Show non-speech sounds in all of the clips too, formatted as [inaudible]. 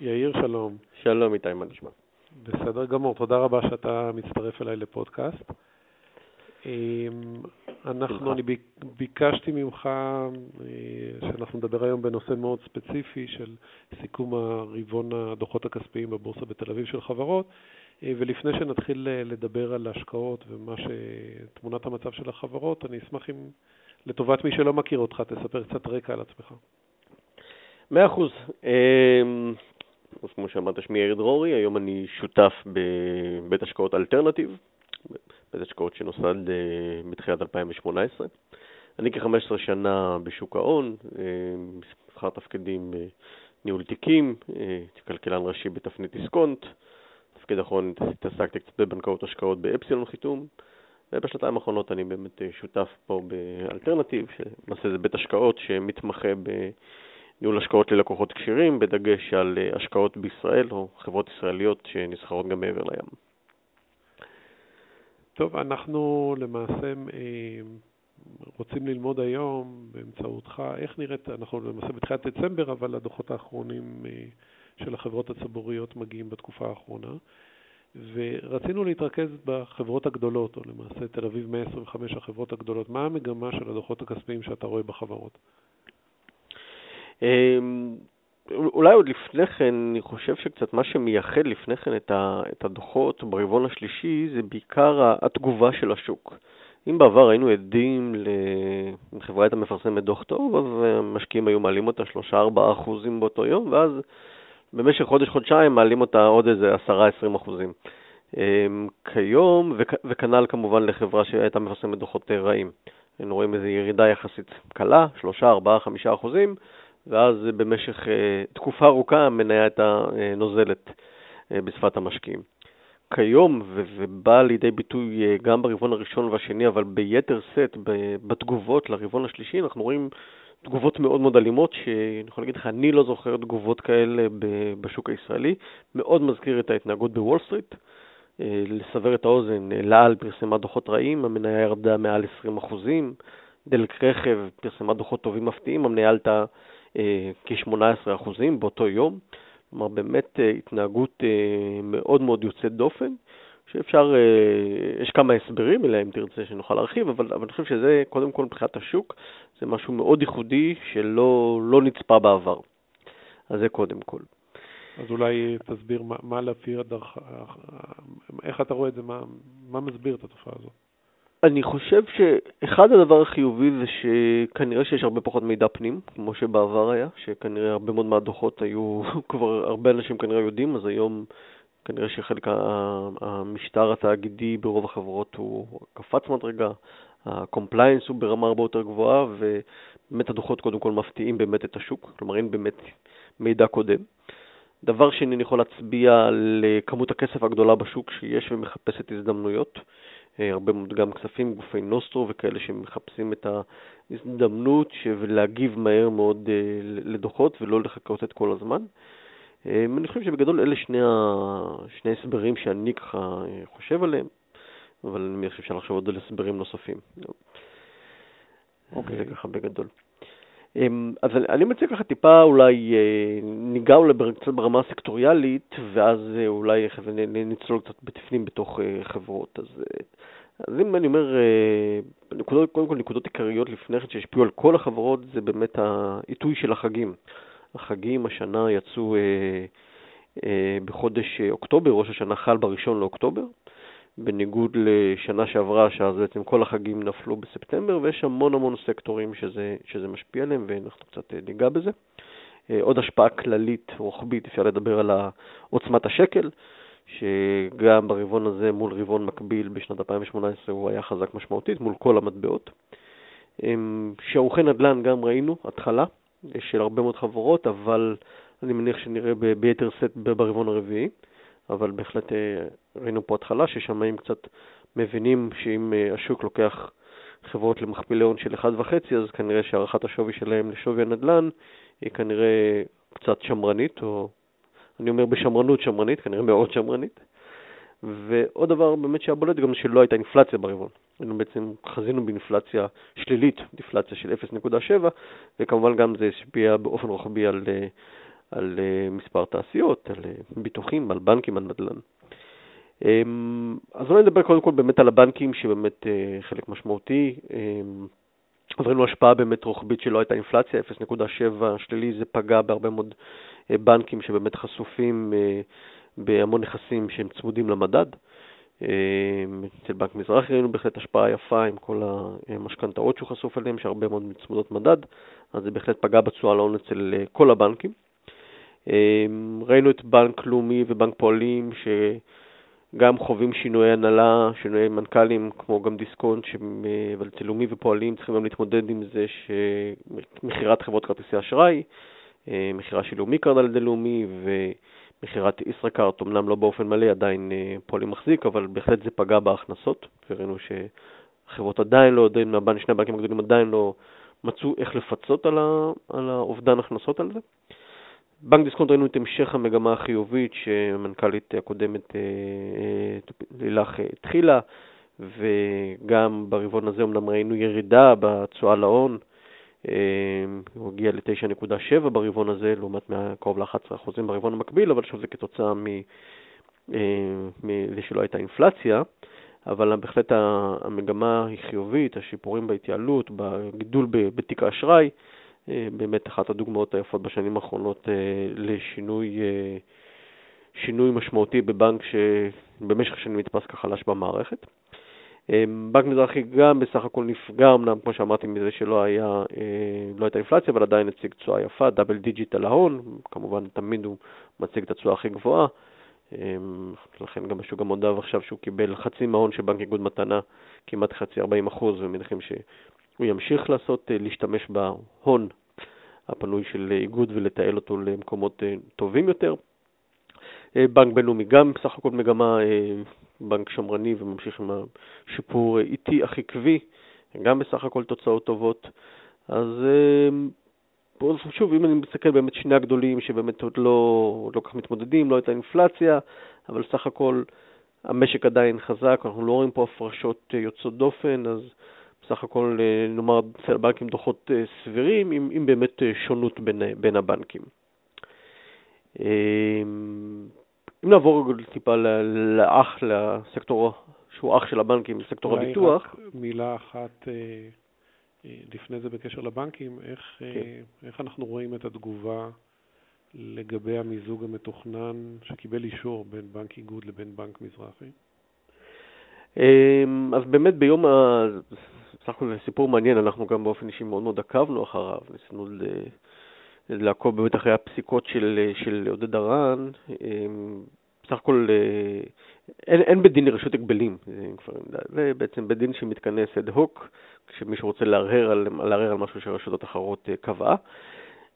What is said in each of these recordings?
יאיר, שלום. שלום איתי, מה נשמע? בסדר גמור, תודה רבה שאתה מצטרף אליי לפודקאסט. אמ, אנחנו, אני ביקשתי ממך אה, שאנחנו נדבר היום בנושא מאוד ספציפי של סיכום הרבעון הדוחות הכספיים בבורסה בתל אביב של חברות, אה, ולפני שנתחיל אה, לדבר על השקעות ומה שתמונת המצב של החברות, אני אשמח אם לטובת מי שלא מכיר אותך, תספר קצת רקע על עצמך. מאה אחוז. אז כמו שאמרת, שמי יאיר דרורי, היום אני שותף בבית השקעות אלטרנטיב, בית השקעות שנוסד אה, בתחילת 2018. אני כ-15 שנה בשוק ההון, מספר תפקידים ניהול תיקים, כלכלן ראשי בתפנית דיסקונט, תפקיד אחרון התעסקתי קצת בבנקאות השקעות באפסילון חיתום, ובשנתיים האחרונות אני באמת שותף פה באלטרנטיב, שלמעשה זה בית השקעות שמתמחה בניהול השקעות ללקוחות כשירים, בדגש על השקעות בישראל או חברות ישראליות שנסחרות גם מעבר לים. טוב, אנחנו למעשה אה, רוצים ללמוד היום באמצעותך איך נראית, אנחנו למעשה בתחילת דצמבר, אבל הדוחות האחרונים אה, של החברות הציבוריות מגיעים בתקופה האחרונה, ורצינו להתרכז בחברות הגדולות, או למעשה תל אביב 125 החברות הגדולות. מה המגמה של הדוחות הכספיים שאתה רואה בחברות? אמ, אולי עוד לפני כן, אני חושב שקצת מה שמייחד לפני כן את הדוחות ברבעון השלישי זה בעיקר התגובה של השוק. אם בעבר היינו עדים, לחברה הייתה מפרסמת דוח טוב, אז המשקיעים היו מעלים אותה 3-4 אחוזים באותו יום, ואז במשך חודש-חודשיים מעלים אותה עוד איזה 10-20 אחוזים. אמ, כיום, וכנ"ל כמובן לחברה שהייתה מפרסמת דוחות רעים. היינו רואים איזו ירידה יחסית קלה, 3, 4, 5 אחוזים, ואז במשך אה, תקופה ארוכה המניה הייתה אה, נוזלת אה, בשפת המשקיעים. כיום, ובא לידי ביטוי גם ברבעון הראשון והשני, אבל ביתר שאת, בתגובות לרבעון השלישי, אנחנו רואים תגובות מאוד מאוד אלימות, שאני יכול להגיד לך, אני לא זוכר תגובות כאלה בשוק הישראלי. מאוד מזכיר את ההתנהגות בוול סטריט. לסבר את האוזן, לעל פרסמה דוחות רעים, המניה ירדה מעל 20 אחוזים. דלק רכב פרסמה דוחות טובים מפתיעים, המניה עלתה אה, כ-18% באותו יום. כלומר, באמת אה, התנהגות אה, מאוד מאוד יוצאת דופן, שאפשר, יש כמה הסברים אליה אם תרצה שנוכל להרחיב, אבל, אבל אני חושב שזה, קודם כל מבחינת השוק, זה משהו מאוד ייחודי שלא לא נצפה בעבר. אז זה קודם כל. אז אולי תסביר מה, מה לפי הדרך, איך אתה רואה את זה, מה, מה מסביר את התופעה הזאת? אני חושב שאחד הדבר החיובי זה שכנראה שיש הרבה פחות מידע פנים, כמו שבעבר היה, שכנראה הרבה מאוד מהדוחות היו, [laughs] כבר הרבה אנשים כנראה יודעים, אז היום כנראה שחלק המשטר התאגידי ברוב החברות הוא קפץ מדרגה, ה-compliance הוא ברמה הרבה יותר גבוהה, ובאמת הדוחות קודם כל מפתיעים באמת את השוק, כלומר אין באמת מידע קודם. דבר שני, אני יכול להצביע על כמות הכסף הגדולה בשוק שיש ומחפשת הזדמנויות. אה, הרבה מאוד גם כספים, גופי נוסטרו וכאלה שמחפשים את ההזדמנות ולהגיב מהר מאוד אה, לדוחות ולא לחכות את כל הזמן. אה, אני חושב שבגדול אלה שני, שני הסברים שאני ככה חושב עליהם, אבל אני מניח שאפשר לחשוב עוד על הסברים נוספים. אוקיי. זה ככה בגדול. אז אני מציע ככה טיפה אולי ניגע אולי קצת ברמה הסקטוריאלית, ואז אולי נצלול קצת בפנים בתוך חברות. אז אז אם אני אומר, אה, נקודות, קודם כל נקודות עיקריות לפני כן שהשפיעו על כל החברות, זה באמת העיתוי של החגים. החגים השנה יצאו אה, אה, בחודש אוקטובר, ראש השנה חל בראשון לאוקטובר, בניגוד לשנה שעברה, שאז בעצם כל החגים נפלו בספטמבר, ויש המון המון סקטורים שזה, שזה משפיע עליהם, ואנחנו קצת ניגע בזה. עוד השפעה כללית, רוחבית, אפשר לדבר על עוצמת השקל. שגם ברבעון הזה מול רבעון מקביל בשנת 2018 הוא היה חזק משמעותית מול כל המטבעות. שערוכי נדל"ן גם ראינו, התחלה של הרבה מאוד חברות, אבל אני מניח שנראה ביתר סט ברבעון הרביעי, אבל בהחלט אה, ראינו פה התחלה ששמאים קצת מבינים שאם אה, השוק לוקח חברות למכפילי הון של 1.5, אז כנראה שהערכת השווי שלהם לשווי הנדל"ן היא כנראה קצת שמרנית, או אני אומר בשמרנות שמרנית, כנראה מאוד שמרנית. ועוד דבר באמת שהיה בולט גם שלא הייתה אינפלציה ברבעון. היינו בעצם חזינו באינפלציה שלילית, אינפלציה של 0.7, וכמובן גם זה השפיע באופן רוחבי על, על מספר תעשיות, על ביטוחים, על בנקים, על נדל"ן. אמ, אז אולי נדבר קודם כל באמת על הבנקים, שבאמת חלק משמעותי. אמ, אז ראינו השפעה באמת רוחבית שלא הייתה אינפלציה, 0.7 שלילי, זה פגע בהרבה מאוד בנקים שבאמת חשופים בהמון נכסים שהם צמודים למדד. אצל בנק מזרחי ראינו בהחלט השפעה יפה עם כל המשכנתאות שהוא חשוף אליהן, שהרבה מאוד מצמודות מדד, אז זה בהחלט פגע בתשואה להון אצל כל הבנקים. ראינו את בנק לאומי ובנק פועלים שגם חווים שינויי הנהלה, שינויי מנכ"לים, כמו גם דיסקונט, אבל אצל לאומי ופועלים צריכים גם להתמודד עם זה שמכירת חברות כרטיסי אשראי, מכירה של לאומי קרדה על ידי לאומי, ו... מכירת ישראכרט, אמנם לא באופן מלא, עדיין אה, פועלים מחזיק, אבל בהחלט זה פגע בהכנסות, וראינו שהחברות עדיין לא, עדיין, שני הבנקים הגדולים עדיין לא מצאו איך לפצות על, ה, על האובדן הכנסות על זה. בנק דיסקונט ראינו את המשך המגמה החיובית שהמנכ"לית הקודמת אה, אה, לילך התחילה, וגם ברבעון הזה אמנם ראינו ירידה בתשואה להון, הוא הגיע ל-9.7 ברבעון הזה, לעומת קרוב ל-11% ברבעון המקביל, אבל שוב זה כתוצאה מזה שלא הייתה אינפלציה, אבל בהחלט המגמה היא חיובית, השיפורים בהתייעלות, בגידול בתיק האשראי, אה, באמת אחת הדוגמאות היפות בשנים האחרונות אה, לשינוי אה, שינוי משמעותי בבנק שבמשך שנים נתפס כחלש במערכת. בנק מזרחי גם בסך הכל נפגע, אמנם כמו שאמרתי מזה שלא היה, אה, לא הייתה אינפלציה, אבל עדיין הציג תשואה יפה, double digit על ההון, כמובן תמיד הוא מציג את התשואה הכי גבוהה, לכן גם השוק הודב עכשיו שהוא קיבל חצי מההון של בנק איגוד מתנה, כמעט חצי 40 אחוז, ומניחים שהוא ימשיך לעשות, אה, להשתמש בהון הפנוי של איגוד ולתעל אותו למקומות אה, טובים יותר. בנק בינלאומי גם בסך הכל מגמה בנק שמרני וממשיך עם השיפור איטי אך עקבי, גם בסך הכל תוצאות טובות. אז אה, שוב, אם אני מסתכל באמת שני הגדולים שבאמת עוד לא, לא כך מתמודדים, לא הייתה אינפלציה, אבל סך הכל המשק עדיין חזק, אנחנו לא רואים פה הפרשות אה, יוצאות דופן, אז בסך הכל אה, נאמר אצל הבנקים דוחות סבירים, עם, עם באמת שונות בין, בין הבנקים. אם נעבור טיפה לאח, לסקטור שהוא אח של הבנקים, סקטור הביטוח. רק מילה אחת אה, אה, לפני זה בקשר לבנקים, איך, אה, כן. איך אנחנו רואים את התגובה לגבי המיזוג המתוכנן שקיבל אישור בין בנק איגוד לבין בנק מזרחי? אמ, אז באמת ביום ה... בסך זה סיפור מעניין, אנחנו גם באופן אישי מאוד מאוד עקבנו אחריו, ניסינו לעקוב באמת אחרי הפסיקות של, של עודד הרן. בסך הכל אה, אין, אין בית דין לרשות הגבלים, זה, בעצם בית דין שמתכנס אד הוק, כשמישהו רוצה לערער על, לערער על משהו שרשות התחרות אה, קבעה.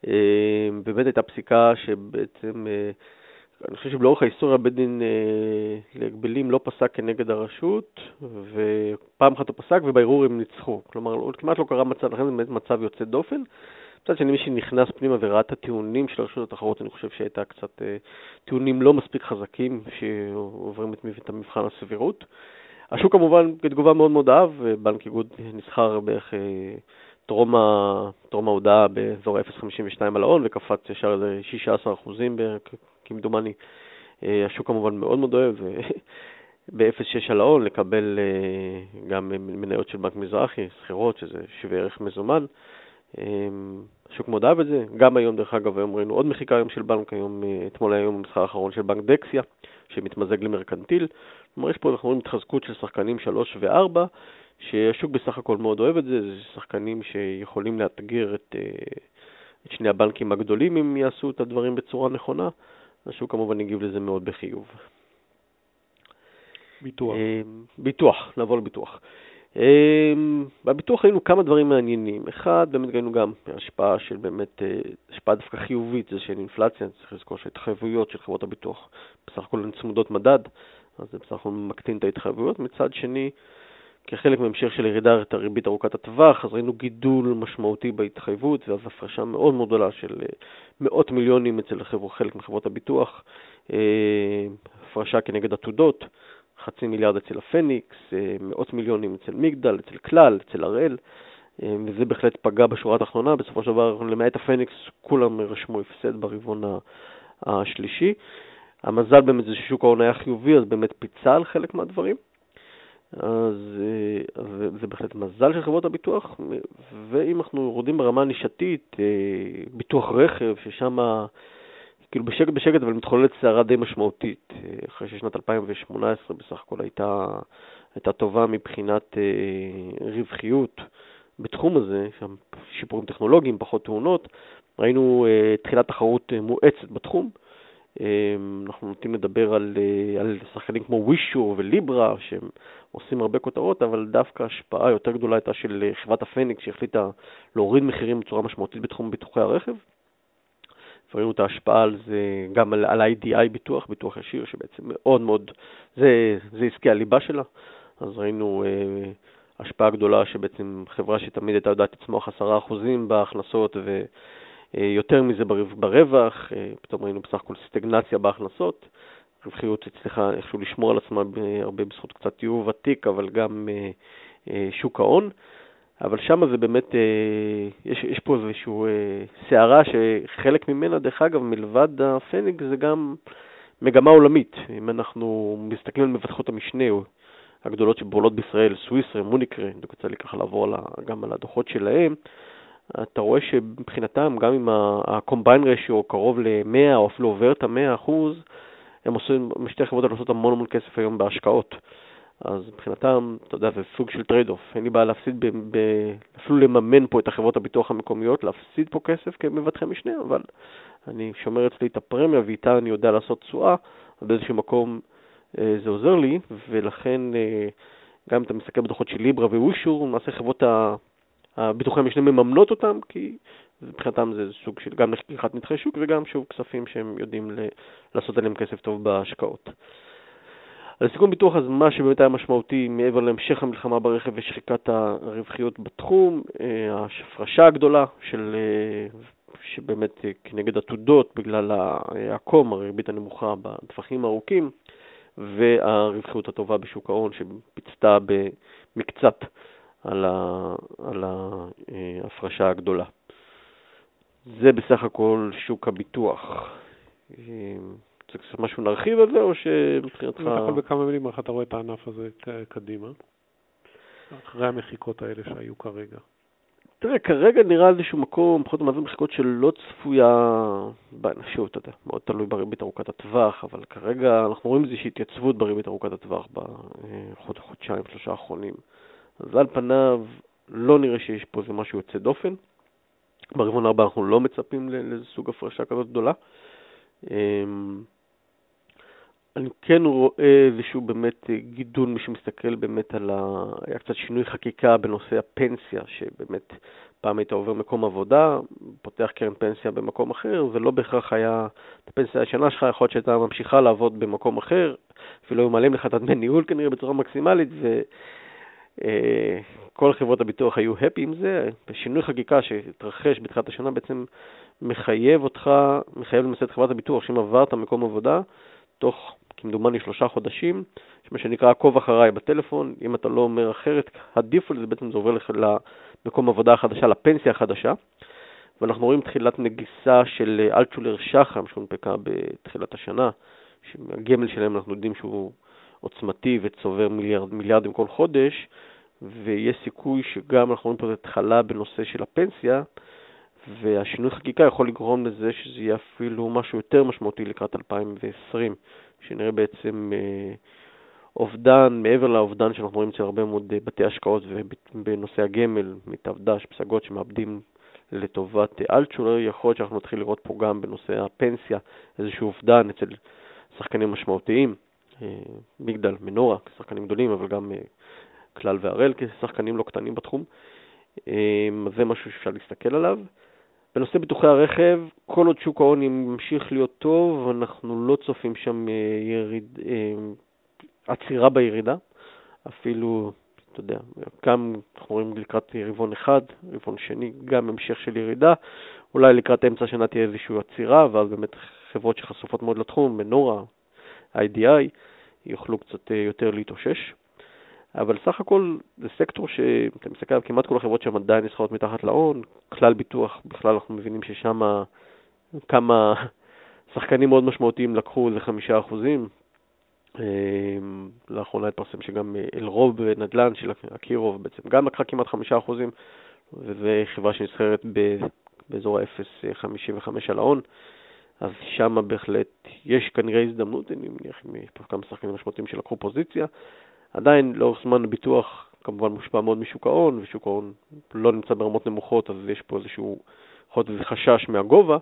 אמ, באמת הייתה פסיקה שבעצם, אה, אני חושב שבלאורך ההיסטוריה בית דין להגבלים לא פסק כנגד הרשות, ופעם אחת הוא פסק ובערעור הם ניצחו. כלומר, כמעט לא קרה מצב, לכן זה באמת מצב יוצא דופן. מצד שני, מי שנכנס פנימה וראה את הטיעונים של רשות התחרות, אני חושב שהייתה קצת אה, טיעונים לא מספיק חזקים שעוברים את המבחן הסבירות. השוק כמובן כתגובה מאוד מאוד אהב, בנק איגוד נסחר בערך אה, טרום, ההודעה באזור ה-0.52 על ההון וקפץ ישר ל-16 אחוזים כמדומני. אה, השוק כמובן מאוד מאוד אוהב. [laughs] ב-0.6 על ההון, לקבל גם מניות של בנק מזרחי, שכירות, שזה שווה ערך מזומן. השוק מאוד אהב את זה, גם היום דרך אגב, היום ראינו עוד מחיקה היום של בנק, היום, אה, אתמול היה יום המסחר האחרון של בנק דקסיה, שמתמזג למרקנטיל. כלומר, יש פה, אנחנו רואים התחזקות של שחקנים 3 ו-4, שהשוק בסך הכל מאוד אוהב את זה, זה שחקנים שיכולים לאתגר את, אה, את שני הבנקים הגדולים אם יעשו את הדברים בצורה נכונה. השוק כמובן הגיב לזה מאוד בחיוב. ביטוח. אמ, ביטוח, נעבור לביטוח. אמ, בביטוח ראינו כמה דברים מעניינים. אחד, באמת ראינו גם השפעה של באמת, אה, השפעה דווקא חיובית, זה שאין אינפלציה, צריך לזכור שההתחייבויות של חברות הביטוח בסך הכל הן צמודות מדד, אז זה בסך הכל מקטין את ההתחייבויות. מצד שני, כחלק מהמשך של ירידת הריבית ארוכת הטווח, אז ראינו גידול משמעותי בהתחייבות, ואז הפרשה מאוד מאוד גדולה של אה, מאות מיליונים אצל חלק מחברות הביטוח, אה, הפרשה כנגד עתודות. חצי מיליארד אצל הפניקס, אה, מאות מיליונים אצל מגדל, אצל כלל, אצל הראל. וזה בהחלט פגע בשורה התחתונה, בסופו של דבר, למעט הפניקס, כולם רשמו הפסד ברבעון השלישי. המזל באמת זה ששוק ההון היה חיובי, אז באמת פיצה על חלק מהדברים. אז זה בהחלט מזל של חברות הביטוח, ואם אנחנו יורדים ברמה הנישתית, ביטוח רכב, ששם כאילו בשקט בשקט, אבל מתחוללת סערה די משמעותית, אחרי ששנת 2018 בסך הכל הייתה, הייתה טובה מבחינת אה, רווחיות בתחום הזה, שם שיפורים טכנולוגיים, פחות תאונות, ראינו אה, תחילת תחרות אה, מואצת בתחום. אה, אנחנו נוטים לדבר על, אה, על שחקנים כמו ווישו וליברה, שהם עושים הרבה כותרות, אבל דווקא ההשפעה היותר גדולה הייתה של אה, חברת הפניקס, שהחליטה להוריד מחירים בצורה משמעותית בתחום ביטוחי הרכב. ראינו את ההשפעה על זה גם על, על IDI ביטוח, ביטוח ישיר, שבעצם מאוד מאוד, זה, זה עסקי הליבה שלה. אז ראינו אה, השפעה גדולה שבעצם חברה שתמיד הייתה יודעת לצמוח 10% בהכנסות ויותר אה, מזה ברווח, אה, פתאום ראינו בסך הכל סטגנציה בהכנסות. רווחיות הצליחה איכשהו לשמור על עצמה הרבה בזכות קצת תיעוב ותיק, אבל גם אה, שוק ההון. אבל שם זה באמת, יש, יש פה איזושהי סערה שחלק ממנה, דרך אגב, מלבד הפניג, זה גם מגמה עולמית. אם אנחנו מסתכלים על מבטחות המשנה הגדולות שפועלות בישראל, Swiss Re, Munich Re, יצא לי ככה לעבור על, גם על הדוחות שלהם, אתה רואה שמבחינתם, גם אם ה-combine ratio קרוב ל-100 או אפילו עובר את ה-100 אחוז, הם עושים, שתי החברות האלה עושות המון המון כסף היום בהשקעות. אז מבחינתם, אתה יודע, זה סוג של trade-off. אין לי בעיה להפסיד, ב, ב, אפילו לממן פה את החברות הביטוח המקומיות, להפסיד פה כסף כמבטחי משנה, אבל אני שומר אצלי את הפרמיה ואיתה אני יודע לעשות תשואה, אז באיזשהו מקום אה, זה עוזר לי, ולכן אה, גם אם אתה מסתכל בדוחות של ליברה ווישור, למעשה חברות הביטוחי המשנה מממנות אותם, כי מבחינתם זה סוג של גם לקיחת נתחי שוק וגם שוב כספים שהם יודעים לעשות עליהם כסף טוב בהשקעות. על סיכון ביטוח, אז מה שבאמת היה משמעותי מעבר להמשך המלחמה ברכב ושחיקת הרווחיות בתחום, אה, ההפרשה הגדולה של, אה, שבאמת אה, כנגד עתודות בגלל הקום, הריבית הנמוכה בטווחים הארוכים, והרווחיות הטובה בשוק ההון שפיצתה במקצת על, ה, על ההפרשה הגדולה. זה בסך הכל שוק הביטוח. זה קצת משהו נרחיב על זה, או שמבחינתך... אתה יכול בכמה מילים, איך אתה רואה את הענף הזה קדימה, אחרי המחיקות האלה שהיו כרגע. תראה, כרגע נראה איזשהו מקום, פחות או מעביר מחיקות שלא צפויה באנושות, אתה יודע, מאוד תלוי בריבית ארוכת הטווח, אבל כרגע אנחנו רואים איזושהי התייצבות בריבית ארוכת הטווח בחודשיים, שלושה האחרונים. אז על פניו לא נראה שיש פה איזה משהו יוצא דופן. ברבעון הבא אנחנו לא מצפים לאיזה סוג הפרשה כזאת גדולה. אמ, אני כן רואה איזשהו באמת גידול, מי שמסתכל באמת על ה... היה קצת שינוי חקיקה בנושא הפנסיה, שבאמת פעם היית עובר מקום עבודה, פותח קרן פנסיה במקום אחר, ולא בהכרח היה את הפנסיה הישנה שלך, יכול להיות שהייתה ממשיכה לעבוד במקום אחר, אפילו היו מעלים לך את הדמי ניהול כנראה בצורה מקסימלית, וכל אה, חברות הביטוח היו הפי עם זה. שינוי חקיקה שהתרחש בתחילת השנה בעצם מחייב אותך, מחייב למעשה את חברת הביטוח, שאם עברת מקום עבודה, תוך כמדומני שלושה חודשים, מה שנקרא עקוב אחריי בטלפון, אם אתה לא אומר אחרת, הדיפולט זה בעצם זה עובר לך למקום עבודה החדשה, לפנסיה החדשה, ואנחנו רואים תחילת נגיסה של אלטשולר שחם שהונפקה בתחילת השנה, שהגמל שלהם אנחנו יודעים שהוא עוצמתי וצובר מיליארד, מיליארדים כל חודש, ויש סיכוי שגם אנחנו רואים פה התחלה בנושא של הפנסיה, והשינוי חקיקה יכול לגרום לזה שזה יהיה אפילו משהו יותר משמעותי לקראת 2020, שנראה בעצם אה, אובדן, מעבר לאובדן שאנחנו רואים אצל הרבה מאוד אה, בתי השקעות ובנושא הגמל, דש, פסגות שמאבדים לטובת אה, אלטשולר, יכול להיות שאנחנו נתחיל לראות פה גם בנושא הפנסיה איזשהו אובדן אצל שחקנים משמעותיים, מגדל, מנורה, כשחקנים גדולים, אבל גם כלל והראל כשחקנים לא קטנים בתחום. זה משהו שאפשר להסתכל עליו. בנושא ביטוחי הרכב, כל עוד שוק ההון ימשיך להיות טוב, אנחנו לא צופים שם אה, יריד, אה, עצירה בירידה, אפילו, אתה יודע, גם אנחנו רואים לקראת רבעון אחד, רבעון שני, גם המשך של ירידה, אולי לקראת אמצע השנה תהיה איזושהי עצירה, ואז באמת חברות שחשופות מאוד לתחום, מנורה, IDI, יוכלו קצת אה, יותר להתאושש. אבל סך הכל זה סקטור שאתה מסתכל על כמעט כל החברות שם עדיין נסחרות מתחת להון, כלל ביטוח, בכלל אנחנו מבינים ששם כמה שחקנים מאוד משמעותיים לקחו איזה חמישה אחוזים. אמ, לאחרונה התפרסם שגם אלרוב נדל"ן של אקירוב בעצם גם לקחה כמעט חמישה אחוזים, וזו חברה שנסחרת באזור ה-0.55 על ההון. אז שם בהחלט יש כנראה הזדמנות, אני מניח אם יש פה כמה שחקנים משמעותיים שלקחו פוזיציה. עדיין לאורך זמן הביטוח כמובן מושפע מאוד משוק ההון, ושוק ההון לא נמצא ברמות נמוכות, אז יש פה איזשהו, יכול להיות איזה חשש מהגובה,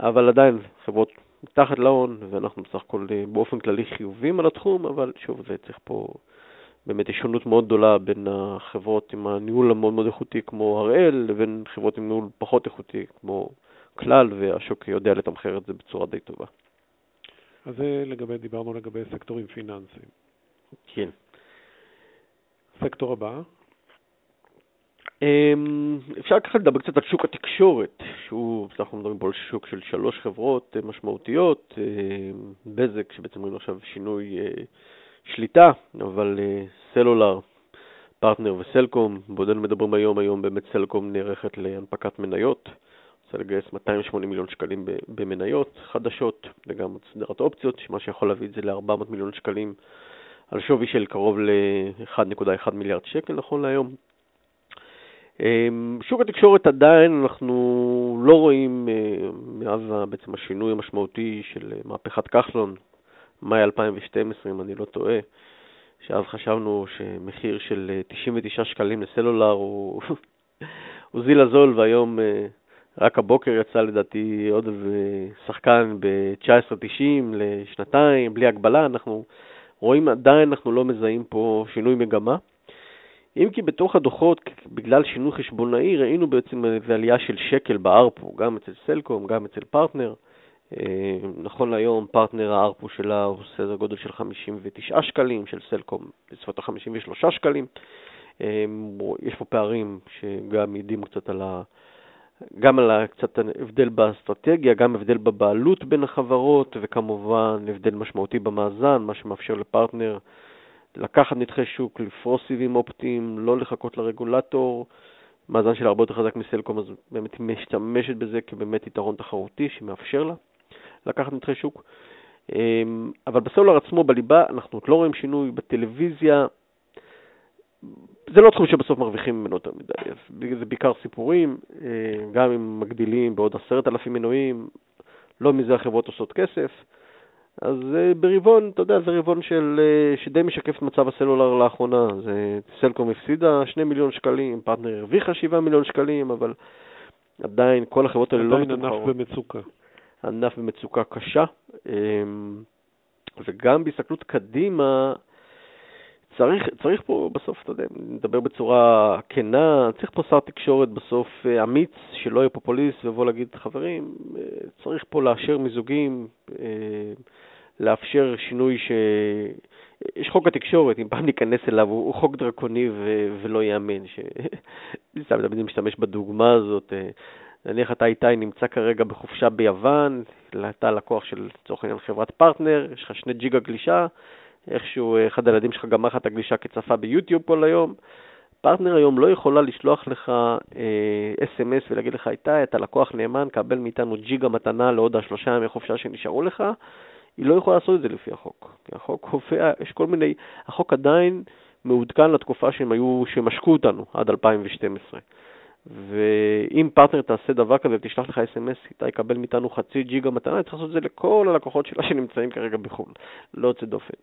אבל עדיין חברות מתחת להון, ואנחנו בסך הכל אה, באופן כללי חיובים על התחום, אבל שוב, זה צריך פה, באמת יש שונות מאוד גדולה בין החברות עם הניהול המאוד מאוד איכותי כמו הראל, לבין חברות עם ניהול פחות איכותי כמו כלל, והשוק יודע לתמחר את זה בצורה די טובה. אז זה לגבי, דיברנו לגבי סקטורים פיננסיים. כן. סקטור הבא? אמ, אפשר ככה לדבר קצת על שוק התקשורת, שהוא, אנחנו מדברים פה על שוק של שלוש חברות אה, משמעותיות, אה, בזק, שבעצם רואים עכשיו שינוי אה, שליטה, אבל סלולר, פרטנר וסלקום, בעודנו מדברים היום, היום באמת סלקום נערכת להנפקת מניות, רוצה לגייס 280 מיליון שקלים במניות חדשות, וגם סדרת אופציות, מה שיכול להביא את זה ל-400 מיליון שקלים על שווי של קרוב ל-1.1 מיליארד שקל נכון להיום. אמ, שוק התקשורת עדיין אנחנו לא רואים אה, מאז בעצם השינוי המשמעותי של מהפכת כחלון, מאי 2012 אם אני לא טועה, שאז חשבנו שמחיר של 99 אה, שקלים לסלולר הוא, [laughs] הוא זיל הזול והיום אה, רק הבוקר יצא לדעתי עוד שחקן ב-19.90 לשנתיים, בלי הגבלה, אנחנו רואים עדיין, אנחנו לא מזהים פה שינוי מגמה. אם כי בתוך הדוחות, בגלל שינוי חשבונאי, ראינו בעצם איזו עלייה של שקל ב ARPU, גם אצל סלקום, גם אצל פרטנר. אה, נכון להיום, פרטנר ה ARPU שלה הוא סדר גודל של 59 שקלים, של סלקום בסביבות ה-53 שקלים. אה, יש פה פערים שגם מעידים קצת על ה... גם על קצת הבדל באסטרטגיה, גם הבדל בבעלות בין החברות, וכמובן הבדל משמעותי במאזן, מה שמאפשר לפרטנר לקחת נתחי שוק, לפרוס סיבים אופטיים, לא לחכות לרגולטור. מאזן שלה הרבה יותר חזק מסלקום, אז באמת היא משתמשת בזה כבאמת יתרון תחרותי שמאפשר לה לקחת נתחי שוק. אמ, אבל בסלולר עצמו, בליבה, אנחנו עוד לא רואים שינוי בטלוויזיה. זה לא תחום שבסוף מרוויחים ממנו יותר מדי, זה בעיקר סיפורים, אה, גם אם מגדילים בעוד עשרת אלפים מנויים, לא מזה החברות עושות כסף. אז אה, ברבעון, אתה יודע, זה רבעון של, אה, שדי משקף את מצב הסלולר לאחרונה. זה, סלקום הפסידה 2 מיליון שקלים, פרטנר הרוויחה 7 מיליון שקלים, אבל עדיין כל החברות האלה לא מתומחרות. עדיין ענף במצוקה. ענף במצוקה קשה, וגם בהסתכלות קדימה, צריך, צריך פה בסוף, אתה יודע, נדבר בצורה כנה, צריך פה שר תקשורת בסוף אה, אמיץ, שלא יהיה פופוליסט ויבוא להגיד, חברים, צריך פה לאשר מיזוגים, לאפשר שינוי ש... יש חוק התקשורת, אם פעם ניכנס אליו, הוא, חוק דרקוני ו... ולא ייאמן. ש... [laughs] סתם תמיד משתמש בדוגמה הזאת. אה, נניח אתה איתי נמצא כרגע בחופשה ביוון, אתה לקוח של, לצורך העניין, חברת פרטנר, יש לך שני ג'יגה גלישה, איכשהו אה, אחד הילדים שלך גמר לך את הגלישה כי צפה ביוטיוב כל היום. פרטנר היום לא יכולה לשלוח לך אה, SMS ולהגיד לך, איתי, אתה לקוח נאמן, קבל מאיתנו ג'יגה מתנה לעוד השלושה ימי חופשה שנשארו לך. היא לא יכולה לעשות את זה לפי החוק. כי החוק קובע, יש כל מיני, החוק עדיין מעודכן לתקופה שהם היו, שהם עשקו אותנו, עד 2012. ואם פרטנר תעשה דבר כזה ותשלח לך אס.אם.אס, איתה יקבל מאיתנו חצי ג'יגה מתנה, צריך לעשות את זה לכל הלקוחות שלה שנמצאים כרגע בחו"ל, לא יוצא דופן.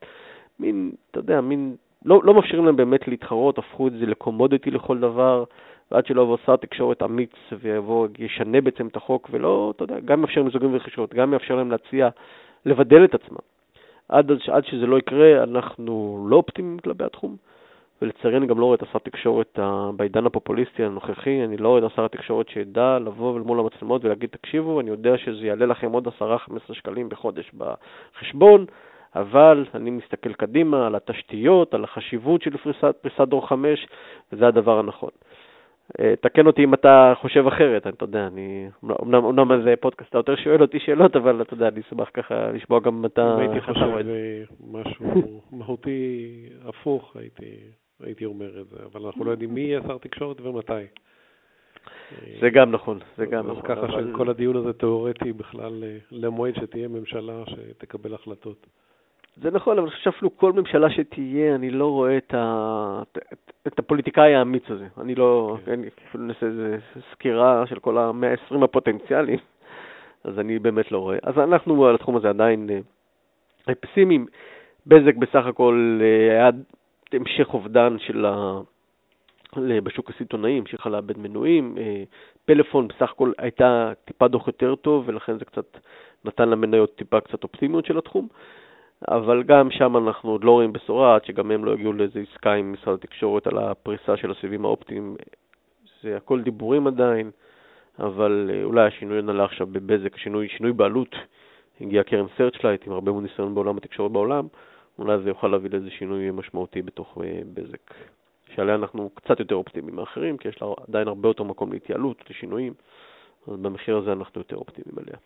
מין, אתה יודע, מין, לא, לא מאפשרים להם באמת להתחרות, הפכו את זה לקומודיטי לכל דבר, ועד שלא יבוא שר תקשורת אמיץ ויבוא, ישנה בעצם את החוק, ולא, אתה יודע, גם מאפשר מיזוגים ורכישות, גם מאפשר להם להציע לבדל את עצמם. עד, עד שזה לא יקרה, אנחנו לא אופטימיים כלפי התחום, ולצערי אני גם לא רואה את השר התקשורת בעידן הפופוליסטי הנוכחי, אני לא רואה את השר התקשורת שידע לבוא מול המצלמות ולהגיד, תקשיבו, אני יודע שזה יעלה לכם עוד 10-15 שקלים בחודש בחשבון, אבל אני מסתכל קדימה על התשתיות, על החשיבות של פריסת, פריסת דור 5, וזה הדבר הנכון. אה, תקן אותי אם אתה חושב אחרת, אתה יודע, אני, אמנם, אמנם זה פודקאסט, אתה יותר שואל אותי שאלות, אבל אתה יודע, אני אשמח ככה לשמוע גם אתה... אם הייתי חושב משהו [laughs] מהותי הפוך, הייתי, הייתי אומר את זה, אבל אנחנו לא יודעים מי יהיה שר תקשורת ומתי. זה גם נכון, זה גם נכון. ככה אבל... שכל הדיון הזה תיאורטי בכלל אה, למועד שתהיה ממשלה שתקבל החלטות. זה נכון, אבל אני חושב שאפילו כל ממשלה שתהיה, אני לא רואה את, ה... את הפוליטיקאי האמיץ הזה. אני לא, כן. אני אפילו נעשה איזה סקירה של כל ה-120 הפוטנציאליים, [laughs] אז אני באמת לא רואה. אז אנחנו על התחום הזה עדיין אה, פסימיים. בזק בסך הכל אה, היה המשך אובדן של ה... בשוק הסיטונאי, המשיכה לאבד מנויים. אה, פלאפון בסך הכל הייתה טיפה דוח יותר טוב, ולכן זה קצת נתן למניות טיפה קצת אופטימיות של התחום. אבל גם שם אנחנו עוד לא רואים בשורה, עד שגם הם לא הגיעו לאיזו עסקה עם משרד התקשורת על הפריסה של הסיבים האופטיים. זה הכל דיבורים עדיין, אבל אה, אולי השינוי נעלה עכשיו בבזק, שינוי, שינוי בעלות. הגיע קרן Searchlight עם הרבה מאוד ניסיון בעולם התקשורת בעולם, אולי זה יוכל להביא לאיזה שינוי משמעותי בתוך אה, בזק, שעליה אנחנו קצת יותר אופטימיים מאחרים, כי יש לה עדיין הרבה יותר מקום להתייעלות, לשינויים, אז במחיר הזה אנחנו יותר אופטימיים עליה.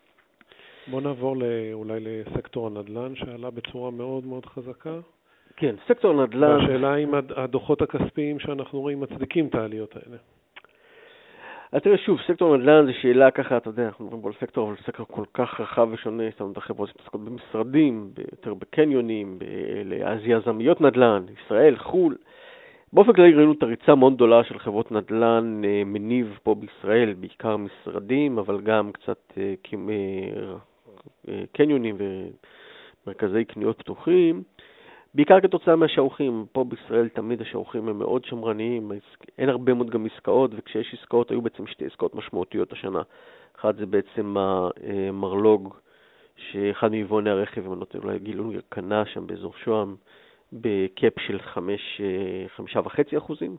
בוא נעבור אולי לסקטור הנדל"ן שעלה בצורה מאוד מאוד חזקה. כן, סקטור הנדל"ן... והשאלה אם הדוחות הכספיים שאנחנו רואים מצדיקים את העליות האלה. אז תראה, שוב, סקטור נדל"ן זה שאלה ככה, אתה יודע, אנחנו מדברים פה על סקטור, אבל סקטור כל כך רחב ושונה, יש לנו את החברות שמתעסקות במשרדים, יותר בקניונים, אז יזמיות נדל"ן, ישראל, חו"ל. באופן כללי ראינו את הריצה המאוד גדולה של חברות נדל"ן אה, מניב פה בישראל, בעיקר משרדים, אבל גם קצת אה, אה, קניונים ומרכזי קניות פתוחים. בעיקר כתוצאה מהשאוחים. פה בישראל תמיד השאוחים הם מאוד שמרניים, אין הרבה מאוד גם עסקאות, וכשיש עסקאות, היו בעצם שתי עסקאות משמעותיות השנה. אחת זה בעצם המרלוג, שאחד מיבואני הרכב, אם אני נותן אולי גילוי, קנה שם באזור שוהם בקאפ של 5.5 אחוזים,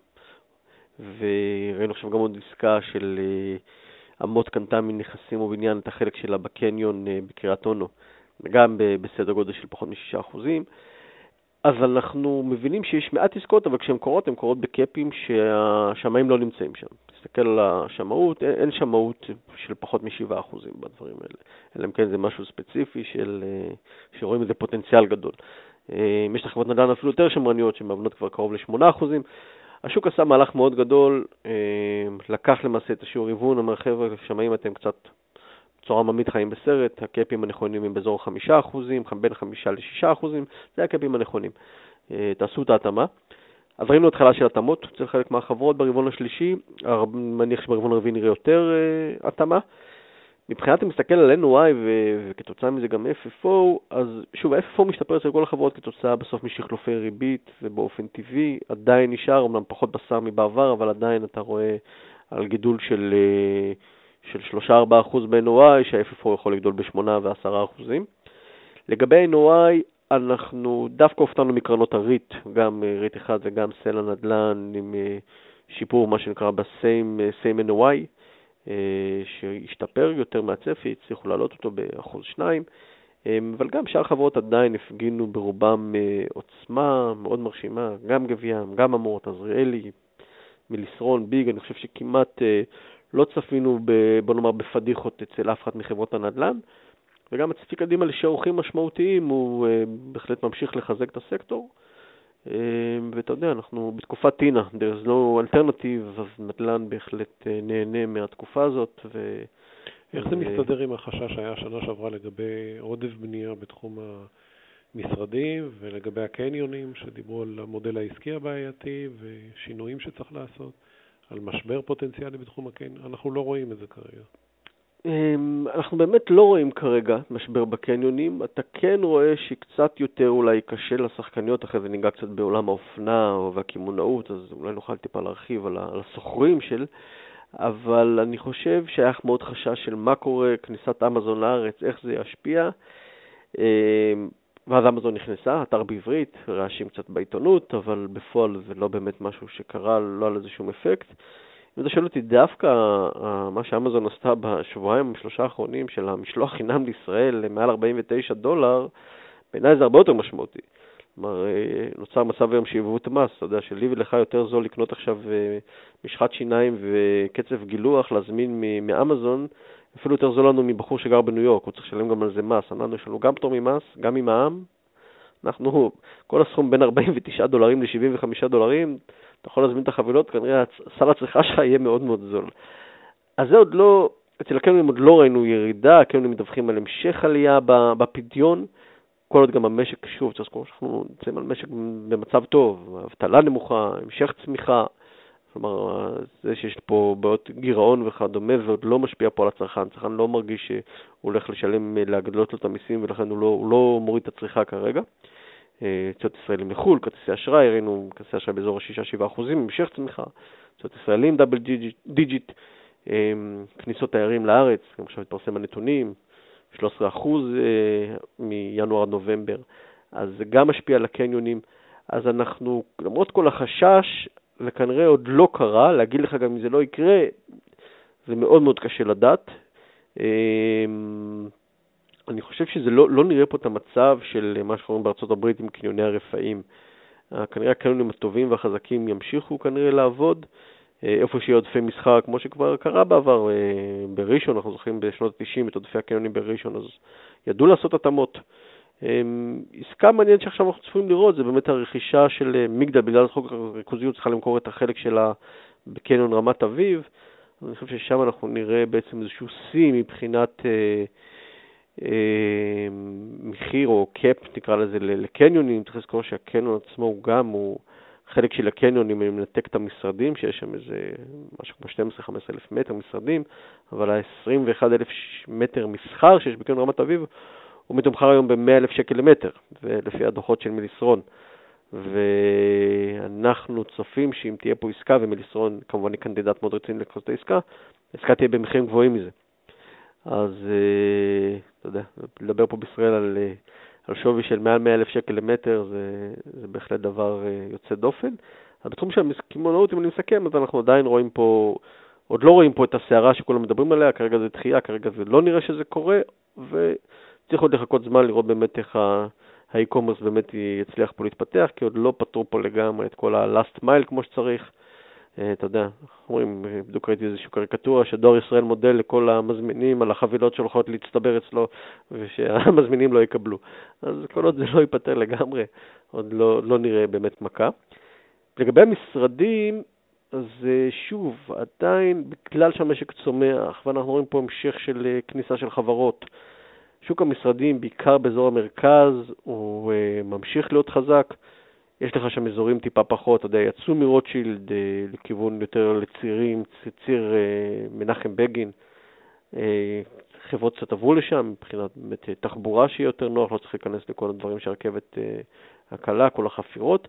וראינו עכשיו גם עוד עסקה של אה, אמות קנתה מנכסים ובניין את החלק שלה בקניון אה, בקריית אונו, גם בסדר גודל של פחות מ-6 אחוזים. אז אנחנו מבינים שיש מעט עסקאות, אבל כשהן קורות, הן קורות בקאפים שהשמאים לא נמצאים שם. תסתכל על השמאות, אין שמאות של פחות מ-7% בדברים האלה, אלא אם כן זה משהו ספציפי של, אה, שרואים איזה פוטנציאל גדול. אה, יש לך חברות נדל"ן אפילו יותר שמרניות, שמאבנות כבר קרוב ל-8%, השוק עשה מהלך מאוד גדול, אה, לקח למעשה את השיעור היוון, אמר חבר'ה, שמאים אתם קצת בצורה עממית חיים בסרט, הקאפים הנכונים הם באזור 5%, בין 5 ל-6%, זה הקאפים הנכונים. אה, תעשו את ההתאמה. אז ראינו התחלה של התאמות אצל חלק מהחברות ברבעון השלישי, אני מניח שברבעון הרביעי נראה יותר uh, התאמה. מבחינת אם מסתכל על NOI ו- וכתוצאה מזה גם FFO, אז שוב, ה-FFO משתפר אצל כל החברות כתוצאה בסוף משחלופי ריבית ובאופן טבעי, עדיין נשאר, אמנם פחות בשר מבעבר, אבל עדיין אתה רואה על גידול של uh, של 3-4% ב-NOI, שה-FFO יכול לגדול ב-8 ו-10%. לגבי NOI, אנחנו דווקא הופתענו מקרנות הריט, גם אה, ריט אחד וגם סלע נדל"ן, עם אה, שיפור, מה שנקרא, ב-same NOI, אה, שהשתפר יותר מהצפי, הצליחו להעלות אותו באחוז 2, אבל גם שאר החברות עדיין הפגינו ברובם עוצמה מאוד מרשימה, גם גביעם, גם אמורת, עזריאלי, מליסרון, ביג, אני חושב שכמעט לא צפינו, ב, בוא נאמר, בפדיחות אצל אף אחת מחברות הנדל"ן, וגם הצפי קדימה לשערוכים משמעותיים, הוא בהחלט ממשיך לחזק את הסקטור. Uh, ואתה יודע, אנחנו בתקופת טינה, there is no alternative, אז נדל"ן בהחלט uh, נהנה מהתקופה הזאת. ו... איך זה מסתדר עם החשש שהיה שנה שעברה לגבי עודף בנייה בתחום המשרדים ולגבי הקניונים, שדיברו על המודל העסקי הבעייתי ושינויים שצריך לעשות? על משבר פוטנציאלי בתחום הקניון? אנחנו לא רואים את זה כרגע. אמ, אנחנו באמת לא רואים כרגע משבר בקניונים. אתה כן רואה שקצת יותר אולי קשה לשחקניות, אחרי זה ניגע קצת בעולם האופנה והקמעונאות, אז אולי נוכל טיפה להרחיב על הסוחרים של, אבל אני חושב שהיה מאוד חשש של מה קורה, כניסת אמזון לארץ, איך זה ישפיע. אמ, ואז אמזון נכנסה, אתר בעברית, רעשים קצת בעיתונות, אבל בפועל זה לא באמת משהו שקרה, לא על איזה שום אפקט. אם אתה שואל אותי, דווקא אה, מה שאמזון עשתה בשבועיים, שלושה האחרונים של המשלוח חינם לישראל למעל 49 דולר, בעיניי זה הרבה יותר משמעותי. כלומר, אה, נוצר מצב היום שיבואו את המס, אתה יודע, שלי ולך יותר זול לקנות עכשיו אה, משחת שיניים וקצף גילוח, להזמין מאמזון, אפילו יותר זול לנו מבחור שגר בניו יורק, הוא צריך לשלם גם על זה מס. אמרנו, יש לנו גם פטור ממס, גם ממע"מ, אנחנו, כל הסכום בין 49 דולרים ל-75 דולרים, אתה יכול להזמין את החבילות, כנראה סל הצריכה שלך יהיה מאוד מאוד זול. אז זה עוד לא, אצל הקניונים עוד לא ראינו ירידה, הקניונים מדווחים על המשך עלייה בפדיון, כל עוד גם המשק, שוב, צריך לזכור שאנחנו נמצאים על משק במצב טוב, אבטלה נמוכה, המשך צמיחה, כלומר, זה שיש פה בעיות גירעון וכדומה, ועוד לא משפיע פה על הצרכן. הצרכן לא מרגיש שהוא הולך לשלם, להגדלות לו את המיסים, ולכן הוא לא, הוא לא מוריד את הצריכה כרגע. יציאות אה, ישראלים לחו"ל, כרטיסי אשראי, ראינו כרטיסי אשראי באזור ה-6-7 אחוזים, המשך צמיחה, יציאות ישראלים double digit, אה, כניסות תיירים לארץ, גם עכשיו התפרסם הנתונים, 13 אחוז אה, מינואר עד נובמבר, אז זה גם משפיע על הקניונים. אז אנחנו, למרות כל החשש, וכנראה עוד לא קרה, להגיד לך גם אם זה לא יקרה, זה מאוד מאוד קשה לדעת. אני חושב שזה לא, לא נראה פה את המצב של מה שקוראים בארצות הברית עם קניוני הרפאים. אה, כנראה הקניונים הטובים והחזקים ימשיכו כנראה לעבוד. אה, איפה שיהיה עודפי מסחר, כמו שכבר קרה בעבר, אה, בראשון, אנחנו זוכרים בשנות ה-90 את עודפי הקניונים בראשון, אז ידעו לעשות התאמות. עסקה מעניינת שעכשיו אנחנו צפויים לראות, זה באמת הרכישה של מגדל, בגלל חוק הריכוזיות צריכה למכור את החלק שלה בקניון רמת אביב. אני חושב ששם אנחנו נראה בעצם איזשהו שיא מבחינת אה, אה, מחיר או cap, נקרא לזה, לקניונים. צריך לזכור שהקניון עצמו הוא גם, הוא חלק של הקניונים, אם ננתק את המשרדים, שיש שם איזה משהו כמו 12-15 אלף מטר משרדים, אבל ה-21 אלף מטר מסחר שיש בקניון רמת אביב, הוא מתומחר היום ב-100 אלף שקל למטר, ולפי הדוחות של מליסרון. ואנחנו צופים שאם תהיה פה עסקה, ומליסרון כמובן היא קנדידט מאוד רציני לקחת את העסקה, העסקה תהיה במחירים גבוהים מזה. אז אה, אתה יודע, לדבר פה בישראל על, אה, על שווי של מעל 100 אלף שקל למטר זה, זה בהחלט דבר אה, יוצא דופן. אז בתחום של הקמעונאות, אם אני מסכם, אז אנחנו עדיין רואים פה, עוד לא רואים פה את הסערה שכולם מדברים עליה, כרגע זה דחייה, כרגע זה לא נראה שזה קורה, וצריך עוד לחכות זמן לראות באמת איך האי-קומרס באמת יצליח פה להתפתח, כי עוד לא פתרו פה לגמרי את כל ה-last mile כמו שצריך. אה, אתה יודע, אומרים, בדיוק ראיתי איזושהי קריקטורה שדואר ישראל מודל לכל המזמינים על החבילות שהולכות להצטבר אצלו ושהמזמינים לא יקבלו. אז כל עוד זה לא ייפתר לגמרי, עוד לא, לא נראה באמת מכה. לגבי המשרדים, אז אה, שוב, עדיין, בגלל שהמשק צומח, ואנחנו רואים פה המשך של אה, כניסה של חברות, שוק המשרדים, בעיקר באזור המרכז, הוא ממשיך להיות חזק. יש לך שם אזורים טיפה פחות, אתה יודע, יצאו מרוטשילד אה, לכיוון יותר לצירים, ציר אה, מנחם בגין. אה, חברות קצת עברו לשם מבחינת באמת, תחבורה שהיא יותר נוח, לא צריך להיכנס לכל הדברים שהרכבת הקלה, כל החפירות,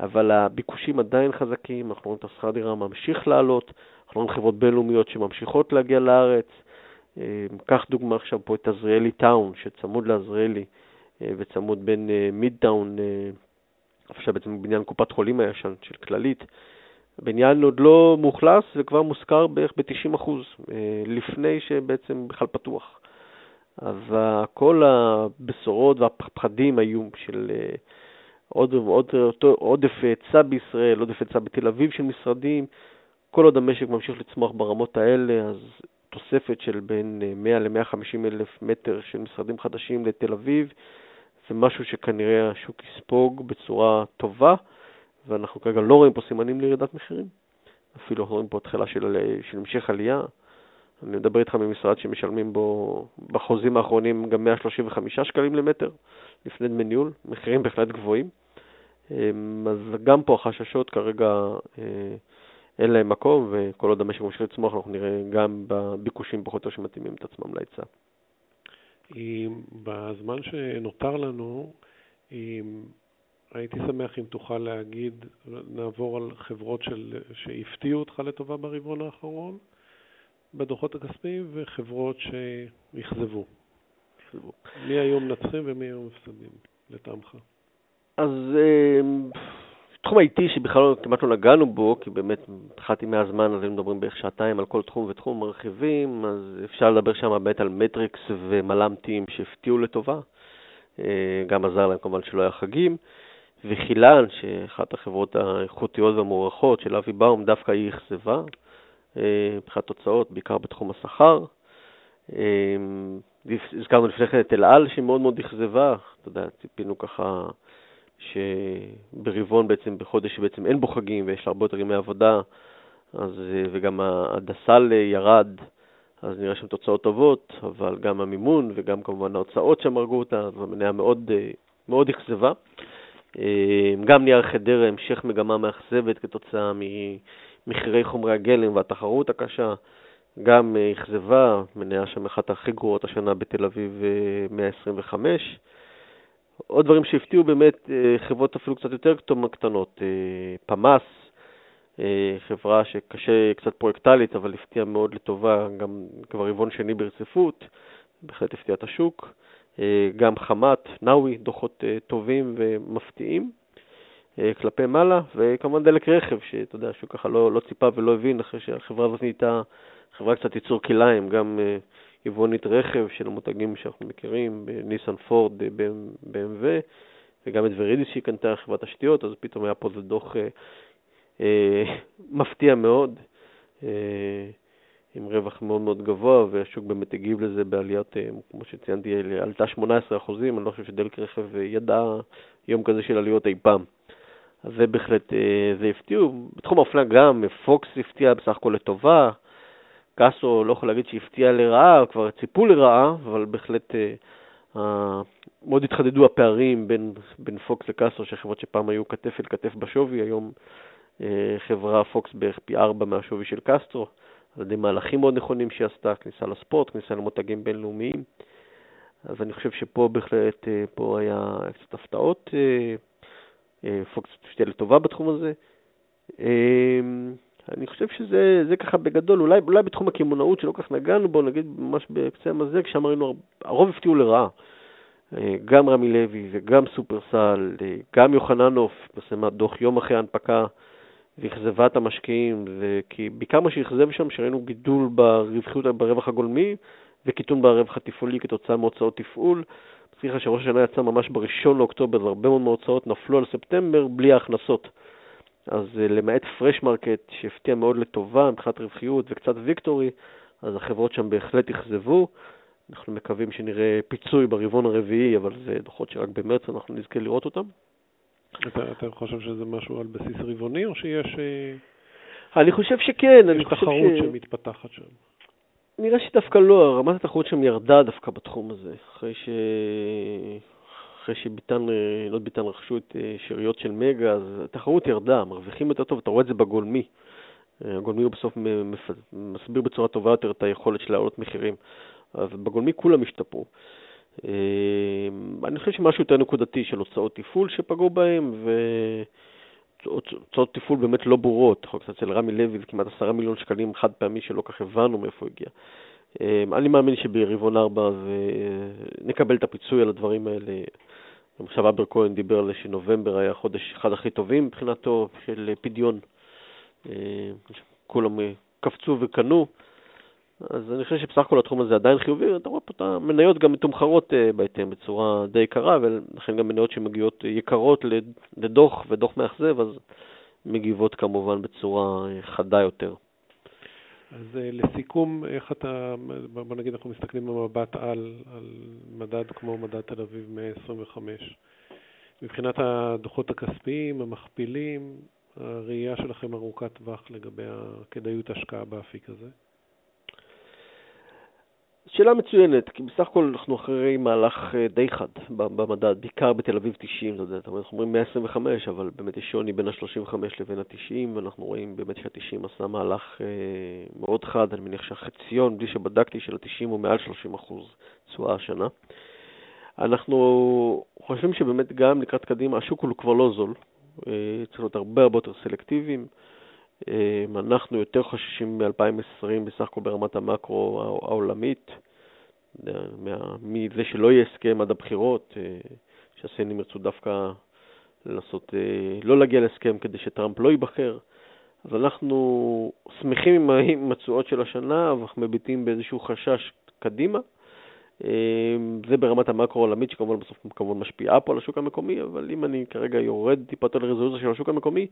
אבל הביקושים עדיין חזקים, אנחנו רואים את השכר דירה ממשיך לעלות, אנחנו רואים חברות בינלאומיות שממשיכות להגיע לארץ. קח דוגמה עכשיו פה את עזריאלי טאון, שצמוד לעזריאלי וצמוד בין מידטאון עכשיו בעצם בניין קופת חולים הישן של כללית. בניין עוד לא מאוכלס וכבר מושכר בערך ב-90% אה, לפני שבעצם בכלל פתוח. אז כל הבשורות והפחדים היו של אה, עוד, עוד, עודף היצע בישראל, עודף היצע בתל אביב של משרדים. כל עוד המשק ממשיך לצמוח ברמות האלה, אז תוספת של בין 100 אה, ל-150 אלף מטר של משרדים חדשים לתל אביב, זה משהו שכנראה השוק יספוג בצורה טובה, ואנחנו כרגע לא רואים פה סימנים לירידת מחירים. אפילו אנחנו רואים פה התחלה של, של המשך עלייה. אני מדבר איתך ממשרד שמשלמים בו בחוזים האחרונים גם 135 שקלים למטר לפני דמי ניהול, מחירים בהחלט גבוהים. אמ, אז גם פה החששות כרגע אה, אין להם מקום, וכל עוד המשק ממשיך לצמוח אנחנו נראה גם בביקושים פחות או יותר שמתאימים את עצמם להיצע. בזמן שנותר לנו, הייתי שמח אם תוכל להגיד, נעבור על חברות של, שהפתיעו אותך לטובה ברבעון האחרון בדוחות הכספיים וחברות שאכזבו. מי היו מנצחים ומי היו מפסדים, לטעמך? אז תחום האיטי שבכלל לא, כמעט לא נגענו בו, כי באמת התחלתי מהזמן, אז היינו מדברים בערך שעתיים על כל תחום ותחום מרחיבים, אז אפשר לדבר שם באמת על מטריקס ומל"מטים שהפתיעו לטובה. אה, גם עזר להם כמובן שלא היה חגים. וחילן, שאחת החברות האיכותיות והמוערכות של אבי באום, דווקא היא אכזבה אה, מבחינת תוצאות, בעיקר בתחום השכר. אה, הזכרנו לפני כן את אל על שהיא מאוד מאוד אכזבה, אתה יודע, ציפינו ככה שברבעון בעצם, בחודש שבעצם אין בו חגים ויש הרבה יותר ימי עבודה, אז, וגם הדס"ל ירד, אז נראה שם תוצאות טובות, אבל גם המימון וגם כמובן ההוצאות שם הרגו אותה, אז המניה מאוד, מאוד אכזבה. גם נייר חדרה, המשך מגמה מאכזבת כתוצאה ממחירי חומרי הגלם והתחרות הקשה. גם אכזבה, מניה שם אחת הכי גרועות השנה בתל אביב 125. אה, עוד דברים שהפתיעו באמת אה, חברות אפילו קצת יותר קטנות, אה, פמאס, חברה שקשה קצת פרויקטלית, אבל הפתיעה מאוד לטובה, גם כבר רבעון שני ברציפות, בהחלט הפתיעה את השוק. גם חמת, נאווי, דוחות טובים ומפתיעים כלפי מעלה, וכמובן דלק רכב, שאתה יודע, שהוא ככה לא, לא ציפה ולא הבין אחרי שהחברה הזאת נהייתה חברה קצת ייצור כליים, גם אה, יבואנית רכב של המותגים שאנחנו מכירים, ניסן פורד, ב.מ.ו, וגם את ורידיס שהיא קנתה חברת תשתיות, אז פתאום היה פה איזה דוח אה, אה, מפתיע מאוד, אה, עם רווח מאוד מאוד גבוה, והשוק באמת הגיב לזה בעליית, אה, כמו שציינתי, עלתה 18%, אני לא חושב שדלק רכב ידע יום כזה של עליות אי פעם. אז זה בהחלט, אה, זה הפתיעו. בתחום האופנה גם, פוקס הפתיע בסך הכל לטובה, קאסו לא יכול להגיד שהפתיע לרעה, כבר ציפו לרעה, אבל בהחלט אה, מאוד התחדדו הפערים בין, בין פוקס לקאסו, שחברות שפעם היו כתף אל כתף בשווי, היום אה, חברה פוקס בערך פי ארבע מהשווי של קסטרו, על ידי מהלכים מאוד נכונים שהיא עשתה, כניסה לספורט, כניסה למותגים בינלאומיים. אז אני חושב שפה בהחלט, אה, פה היה קצת הפתעות. אה, אה, פוקס תשתהיה לטובה בתחום הזה. אה, אני חושב שזה ככה בגדול, אולי, אולי בתחום הקמעונאות שלא כך נגענו בו, נגיד ממש בקצה המזג, שם ראינו, הרוב הפתיעו לרעה. אה, גם רמי לוי וגם סופרסל, אה, גם יוחננוף פרסמה דוח יום אחרי ההנפקה ואכזבה את המשקיעים, כי בעיקר מה שאכזב שם, שראינו גידול ברווחיות, ברווח הגולמי וקיטון ברווח התפעולי כתוצאה מהוצאות תפעול. צריך שראש השנה יצא ממש בראשון לאוקטובר, והרבה מאוד מההוצאות נפלו על ספטמבר בלי ההכנסות. אז אה, למעט פרש מרקט שהפתיע מאוד לטובה מבחינת רווחיות וקצת ויקטורי, אז החברות שם בהחלט אכזבו. אנחנו מקווים שנראה פיצוי ברבעון הרביעי, אבל זה דוחות שרק במרץ אנחנו נזכה לראות אותם. אתה, אתה חושב שזה משהו על בסיס רבעוני, או שיש... אה, אני חושב שכן, אני חושב ש... יש תחרות שמתפתחת שם. נראה שדווקא לא, רמת התחרות שם ירדה דווקא בתחום הזה, אחרי ש... אחרי שביטן, אה, לא ביטן רכשו את אה, שאריות של מגה, אז התחרות ירדה, מרוויחים יותר טוב, אתה רואה את זה בגולמי. אה, הגולמי הוא בסוף מסביר בצורה טובה יותר את היכולת של להעלות מחירים. אז בגולמי כולם השתפרו. אני חושב שמשהו יותר נקודתי של הוצאות תפעול שפגעו בהם, והוצאות תפעול באמת לא ברורות. יכול להיות אצל רמי לוי זה כמעט עשרה מיליון שקלים חד פעמי שלא כך הבנו מאיפה הגיע. אני מאמין שברבעון ארבע נקבל את הפיצוי על הדברים האלה. עכשיו אבר כהן דיבר על זה שנובמבר היה חודש אחד הכי טובים מבחינתו של פדיון. אה, כולם אה, קפצו וקנו. אז אני חושב שבסך הכל התחום הזה עדיין חיובי, אתה רואה פה את המניות גם מתומחרות אה, בהתאם בצורה די יקרה, ולכן גם מניות שמגיעות יקרות לדוח ודוח מאכזב, אז מגיבות כמובן בצורה חדה יותר. אז אה, לסיכום, איך אתה, בוא נגיד אנחנו מסתכלים במבט על, על מדד כמו מדד תל אביב 125. מבחינת הדוחות הכספיים, המכפילים, הראייה שלכם ארוכת טווח לגבי הכדאיות ההשקעה באפיק הזה? שאלה מצוינת, כי בסך הכל אנחנו אחרי מהלך אה, די חד במדד, בעיקר בתל אביב 90, אתה יודע, אנחנו אומרים 125, אבל באמת יש שוני בין ה-35 לבין ה-90, ואנחנו רואים באמת שה-90 עשה מהלך אה, מאוד חד, אני מניח שהחציון, בלי שבדקתי, של ה-90 הוא מעל 30 אחוז תשואה השנה. אנחנו חושבים שבאמת גם לקראת קדימה, השוק הוא כבר לא זול, אה, צריך להיות הרבה הרבה יותר סלקטיביים. אנחנו יותר חוששים מ-2020 בסך הכל ברמת המקרו העולמית, מזה שלא יהיה הסכם עד הבחירות, אה, שהסינים ירצו דווקא לנסות, אה, לא להגיע להסכם כדי שטראמפ לא ייבחר. אז אנחנו שמחים עם ההימצאויות של השנה, ואנחנו מביטים באיזשהו חשש קדימה. אה, זה ברמת המקרו העולמית, שכמובן בסוף כמובן משפיעה פה על השוק המקומי, אבל אם אני כרגע יורד טיפה יותר לרזולוציה של השוק המקומי,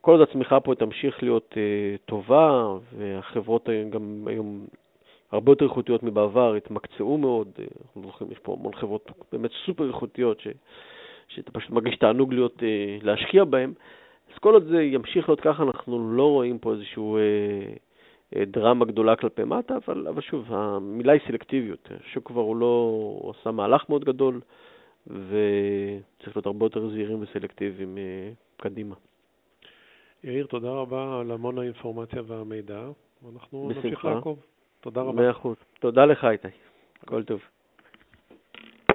כל עוד הצמיחה פה תמשיך להיות uh, טובה, והחברות גם היום הרבה יותר איכותיות מבעבר, התמקצעו מאוד, אנחנו זוכרים, יש פה המון חברות באמת סופר איכותיות, ש, שאתה פשוט מרגיש תענוג להיות, להשקיע בהן. אז כל עוד זה ימשיך להיות ככה, אנחנו לא רואים פה איזשהו אה, דרמה גדולה כלפי מטה, אבל, אבל שוב, המילה היא סלקטיביות. השוק כבר הוא לא הוא עשה מהלך מאוד גדול, וצריך להיות הרבה יותר זהירים וסלקטיביים אה, קדימה. יאיר, תודה רבה על המון האינפורמציה והמידע. אנחנו נמשיך לעקוב. תודה רבה. מאה אחוז. תודה לך, איתי. כל טוב.